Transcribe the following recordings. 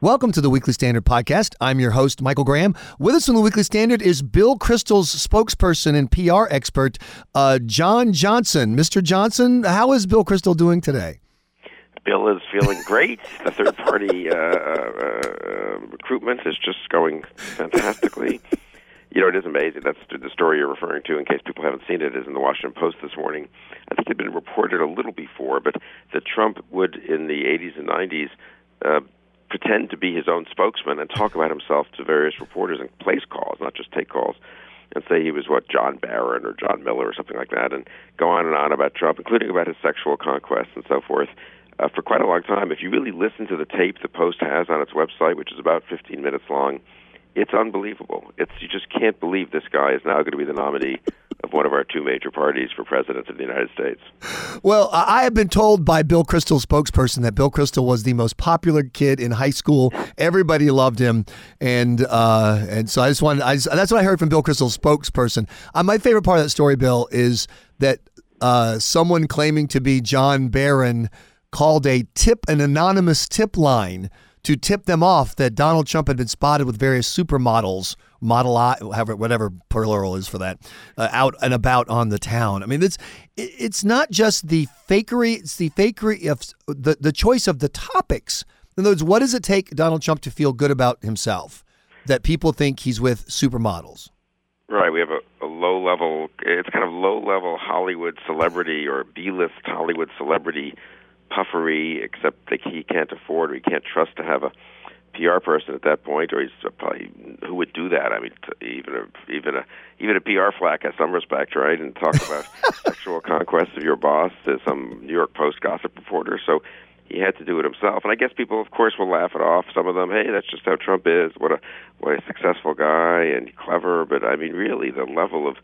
Welcome to the Weekly Standard podcast. I'm your host, Michael Graham. With us on the Weekly Standard is Bill Kristol's spokesperson and PR expert, uh, John Johnson. Mr. Johnson, how is Bill Kristol doing today? Bill is feeling great. the third party uh, uh, recruitment is just going fantastically. you know, it is amazing. That's the story you're referring to. In case people haven't seen it, is in the Washington Post this morning. I think it had been reported a little before, but that Trump would, in the 80s and 90s, uh, pretend to be his own spokesman and talk about himself to various reporters and place calls, not just take calls, and say he was what John Barron or John Miller or something like that, and go on and on about Trump, including about his sexual conquests and so forth. Uh, for quite a long time, if you really listen to the tape the Post has on its website, which is about 15 minutes long, it's unbelievable. It's you just can't believe this guy is now going to be the nominee of one of our two major parties for president of the United States. Well, I have been told by Bill Kristol's spokesperson that Bill Kristol was the most popular kid in high school. Everybody loved him, and uh, and so I just wanted. I just, that's what I heard from Bill Kristol's spokesperson. Uh, my favorite part of that story, Bill, is that uh, someone claiming to be John Barron called a tip, an anonymous tip line to tip them off that Donald Trump had been spotted with various supermodels, model I, whatever, plural is for that, uh, out and about on the town. I mean, it's it's not just the fakery; it's the fakery of the the choice of the topics. In other words, what does it take Donald Trump to feel good about himself that people think he's with supermodels? Right. We have a, a low level. It's kind of low level Hollywood celebrity or B list Hollywood celebrity puffery, except that he can't afford or he can't trust to have a PR person at that point, or he's probably who would do that? I mean, even a even a even a PR flack has some respect, right? And talk about sexual conquests of your boss to some New York Post gossip reporter. So he had to do it himself. And I guess people, of course, will laugh it off. Some of them, hey, that's just how Trump is. What a what a successful guy and clever. But I mean, really, the level of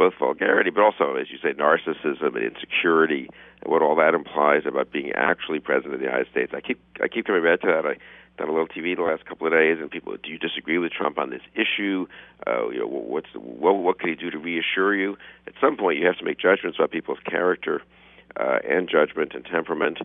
both vulgarity, but also, as you say, narcissism and insecurity, and what all that implies about being actually president of the United States. I keep I keep coming back to that. I done a little TV the last couple of days, and people, do you disagree with Trump on this issue? Uh, you know, what's what what can he do to reassure you? At some point, you have to make judgments about people's character uh, and judgment and temperament.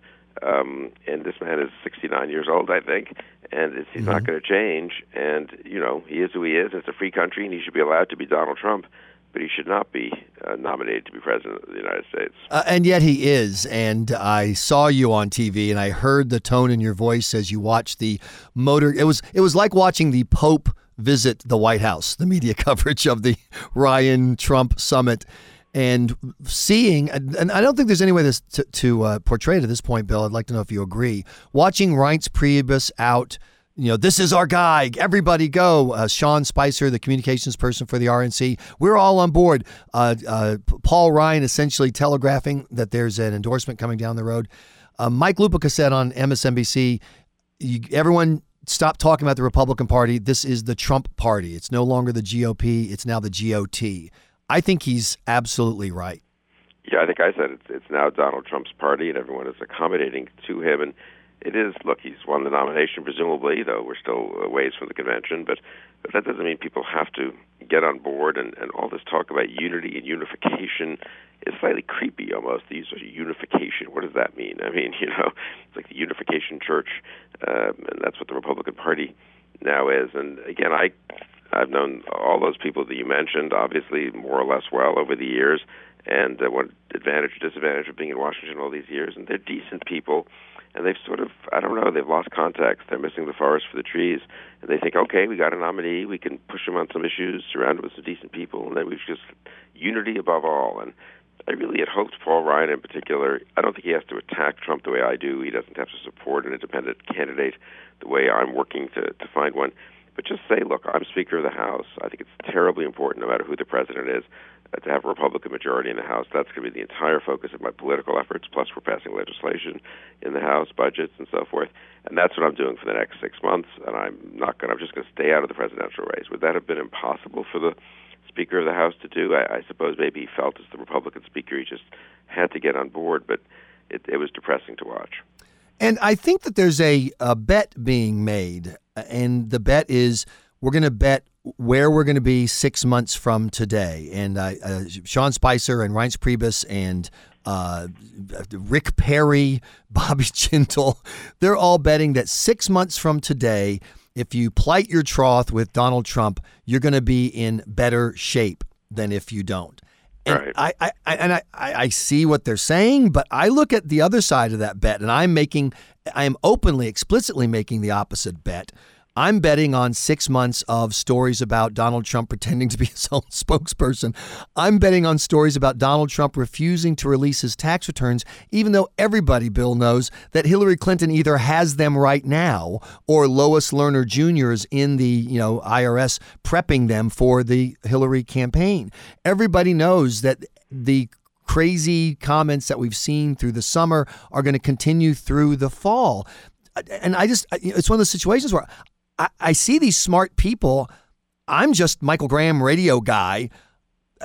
Um, and this man is 69 years old, I think, and it's, he's mm-hmm. not going to change. And you know, he is who he is. It's a free country, and he should be allowed to be Donald Trump but he should not be uh, nominated to be president of the United States. Uh, and yet he is. And I saw you on TV, and I heard the tone in your voice as you watched the motor. It was it was like watching the Pope visit the White House. The media coverage of the Ryan Trump summit. And seeing, and I don't think there's any way this to, to uh, portray it at this point, Bill. I'd like to know if you agree. Watching Reince Priebus out you know, this is our guy. Everybody go. Uh, Sean Spicer, the communications person for the RNC, we're all on board. Uh, uh, Paul Ryan essentially telegraphing that there's an endorsement coming down the road. Uh, Mike Lupica said on MSNBC, you, everyone stop talking about the Republican Party. This is the Trump Party. It's no longer the GOP. It's now the GOT. I think he's absolutely right. Yeah, I think I said it's, it's now Donald Trump's party, and everyone is accommodating to him. And it is. Look, he's won the nomination, presumably, though we're still a ways from the convention. But, but that doesn't mean people have to get on board. And, and all this talk about unity and unification is slightly creepy, almost. The use of unification. What does that mean? I mean, you know, it's like the Unification Church, um, and that's what the Republican Party now is. And again, I I've known all those people that you mentioned, obviously more or less well over the years. And uh, what advantage or disadvantage of being in Washington all these years? And they're decent people and they've sort of I don't know they've lost context. They're missing the forest for the trees, and they think, okay, we got a nominee, we can push him on some issues, surround him with some decent people, and then we've just unity above all. And I really had hoped Paul Ryan in particular. I don't think he has to attack Trump the way I do. He doesn't have to support an independent candidate the way I'm working to to find one. But just say, look, I'm Speaker of the House. I think it's terribly important, no matter who the president is, Uh, to have a Republican majority in the House. That's going to be the entire focus of my political efforts. Plus, we're passing legislation in the House, budgets, and so forth. And that's what I'm doing for the next six months. And I'm not going. I'm just going to stay out of the presidential race. Would that have been impossible for the Speaker of the House to do? I, I suppose maybe he felt as the Republican Speaker, he just had to get on board. But it, it was depressing to watch. And I think that there's a, a bet being made, and the bet is we're going to bet where we're going to be six months from today. And uh, uh, Sean Spicer and Reince Priebus and uh, Rick Perry, Bobby Jindal. They're all betting that six months from today, if you plight your troth with Donald Trump, you're going to be in better shape than if you don't. And Right. I, I, I and I I see what they're saying, but I look at the other side of that bet, and I'm making, I am openly, explicitly making the opposite bet. I'm betting on six months of stories about Donald Trump pretending to be his own spokesperson. I'm betting on stories about Donald Trump refusing to release his tax returns, even though everybody, Bill, knows that Hillary Clinton either has them right now or Lois Lerner Jr. is in the you know IRS prepping them for the Hillary campaign. Everybody knows that the crazy comments that we've seen through the summer are going to continue through the fall. And I just, it's one of those situations where I, I see these smart people. I'm just Michael Graham radio guy.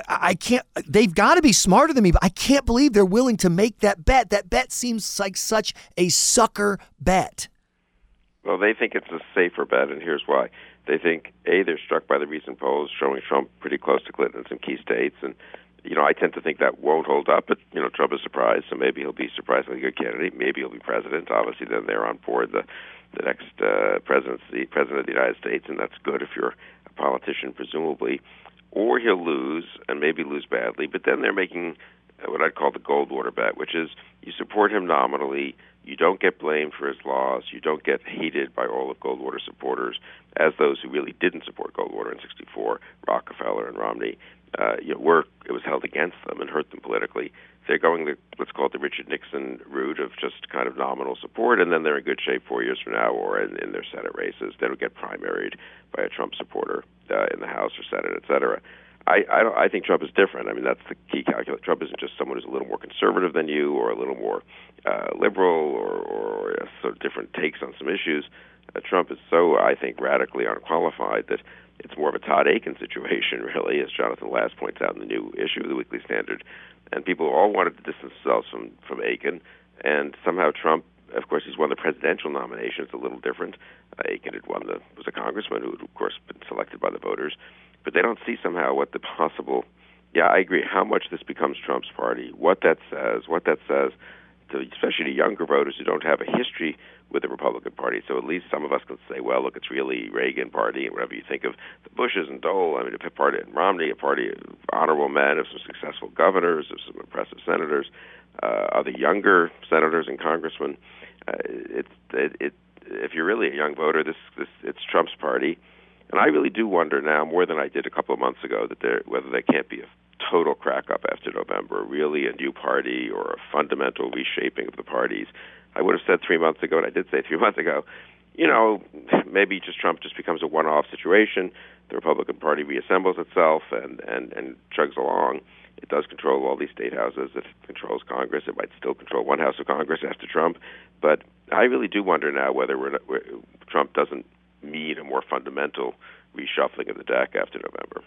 I can't, they've got to be smarter than me, but I can't believe they're willing to make that bet. That bet seems like such a sucker bet. Well, they think it's a safer bet, and here's why. They think a they're struck by the recent polls showing Trump pretty close to Clinton in some key states, and you know I tend to think that won't hold up. But you know Trump is surprised, so maybe he'll be surprisingly good candidate. Maybe he'll be president. Obviously, then they're on board the the next uh, presidency, president of the United States, and that's good if you're a politician, presumably. Or he'll lose, and maybe lose badly. But then they're making uh, what I'd call the Goldwater bet, which is you support him nominally, you don't get blamed for his loss, you don't get hated by all of Goldwater supporters, as those who really didn't support Goldwater in '64, Rockefeller and Romney, uh, you know, were it was held against them and hurt them politically. They're going the let's call it the Richard Nixon route of just kind of nominal support, and then they're in good shape four years from now, or in, in their Senate races, they don't get primaried by a Trump supporter uh, in the House or Senate, et cetera. I I, don't, I think Trump is different. I mean, that's the key calculus. Trump isn't just someone who's a little more conservative than you, or a little more uh, liberal, or, or uh, sort of different takes on some issues. Uh, Trump is so, I think, radically unqualified that it's more of a Todd Akin situation, really, as Jonathan Last points out in the new issue of the Weekly Standard. And people all wanted to distance themselves from from Akin, and somehow Trump. Of course, he's won the presidential nomination. It's a little different. Uh, Akin had won the was a congressman who had, of course, been selected by the voters, but they don't see somehow what the possible. Yeah, I agree. How much this becomes Trump's party, what that says, what that says to especially to younger voters who don't have a history with the Republican Party. So at least some of us can say, well, look, it's really Reagan Party, and whatever you think of the Bushes and Dole. I mean, a party and Romney, a party of honorable men, of some successful governors, of some impressive senators, uh, other younger senators and congressmen. Uh, it's it, it, if you're really a young voter, this this it's Trump's party, and I really do wonder now more than I did a couple of months ago that there whether there can't be a total crack up after November, really a new party or a fundamental reshaping of the parties. I would have said three months ago, and I did say three months ago, you know, maybe just Trump just becomes a one-off situation. The Republican Party reassembles itself and and and chugs along. It does control all these state houses. It controls Congress. It might still control one house of Congress after Trump. But I really do wonder now whether we're, we're, Trump doesn't need a more fundamental reshuffling of the deck after November.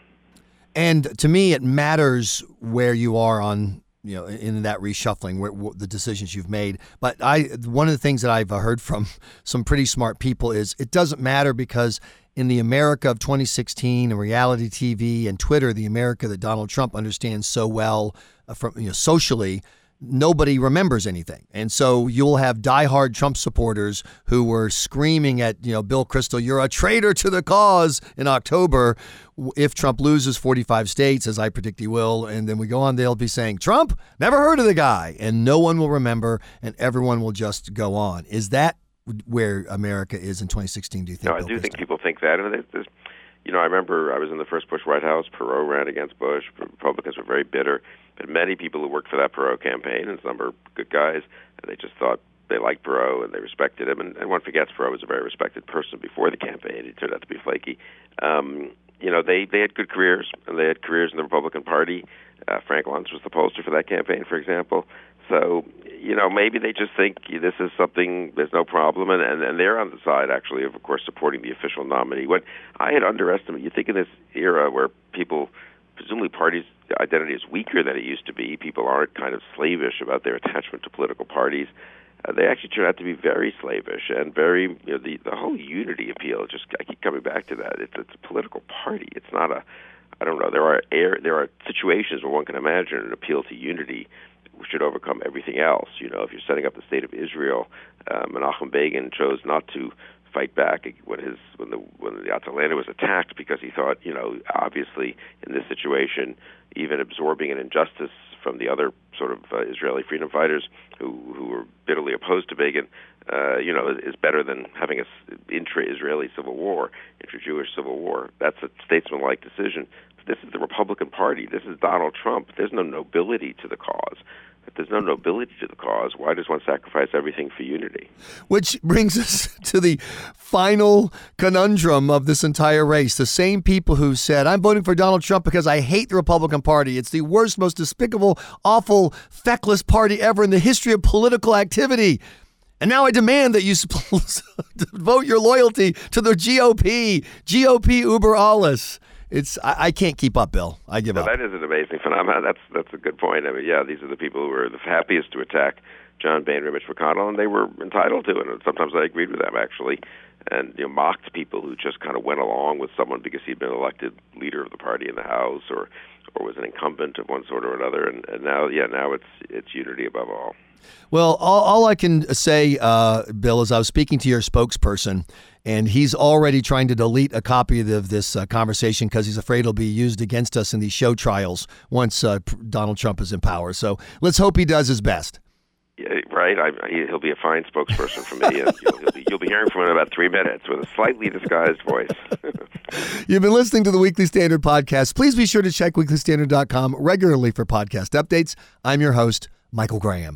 And to me, it matters where you are on you know in that reshuffling where, where, the decisions you've made. But i one of the things that i've heard from some pretty smart people is it doesn't matter because in the america of 2016 and reality tv and twitter the america that donald trump understands so well uh, from you know socially nobody remembers anything. And so you'll have diehard Trump supporters who were screaming at, you know, Bill Kristol, you're a traitor to the cause in October if Trump loses 45 states, as I predict he will. And then we go on, they'll be saying, Trump, never heard of the guy. And no one will remember and everyone will just go on. Is that where America is in 2016, do you think? No, I do Kristol? think people think that. And there's, there's, you know, I remember I was in the first Bush White House. Perot ran against Bush. Republicans were very bitter. But many people who worked for that Perot campaign, and some are good guys, and they just thought they liked Perot and they respected him. And, and one forgets Perot was a very respected person before the campaign. He turned out to be flaky. Um, you know, they they had good careers, and they had careers in the Republican Party. Uh, Frank Luntz was the poster for that campaign, for example. So, you know, maybe they just think this is something. There's no problem, and and, and they're on the side actually of, of course, supporting the official nominee. What I had underestimated, you think in this era where people presumably parties identity is weaker than it used to be. People aren't kind of slavish about their attachment to political parties. Uh, they actually turn out to be very slavish and very you know the the whole unity appeal. Just I keep coming back to that. It's it's a political party. It's not a I don't know. There are air there are situations where one can imagine an appeal to unity should overcome everything else. You know, if you're setting up the state of Israel, uh, Menachem Begin chose not to fight back when his when the when the Altalena was attacked because he thought, you know, obviously in this situation, even absorbing an injustice from the other sort of uh, Israeli freedom fighters who who were bitterly opposed to Begin, uh, you know, is better than having a intra-Israeli civil war, intra-Jewish civil war. That's a statesmanlike decision. This is the Republican Party. This is Donald Trump. There's no nobility to the cause. If there's no nobility to the cause, why does one sacrifice everything for unity? Which brings us to the final conundrum of this entire race. The same people who said, I'm voting for Donald Trump because I hate the Republican Party. It's the worst, most despicable, awful, feckless party ever in the history of political activity. And now I demand that you vote your loyalty to the GOP, GOP Uber alles. It's I, I, can't keep up, Bill. I give up. That is an amazing phenomenon. That's that's a good point. I mean, yeah, these are the people who were the happiest to attack John Boehner and Mitch McConnell, and they were entitled to it. And sometimes I agreed with them actually, and you know, mocked people who just kind of went along with someone because he'd been elected leader of the party in the House or or was an incumbent of one sort or another. And, and now, yeah, now it's it's unity above all. Well, all, all I can say, uh, Bill, is I was speaking to your spokesperson, and he's already trying to delete a copy of this uh, conversation because he's afraid it'll be used against us in these show trials once uh, Donald Trump is in power. So let's hope he does his best. Yeah, right. I, he'll be a fine spokesperson for me. And you'll, be, you'll be hearing from him in about three minutes with a slightly disguised voice. You've been listening to the Weekly Standard podcast. Please be sure to check weeklystandard.com regularly for podcast updates. I'm your host, Michael Graham.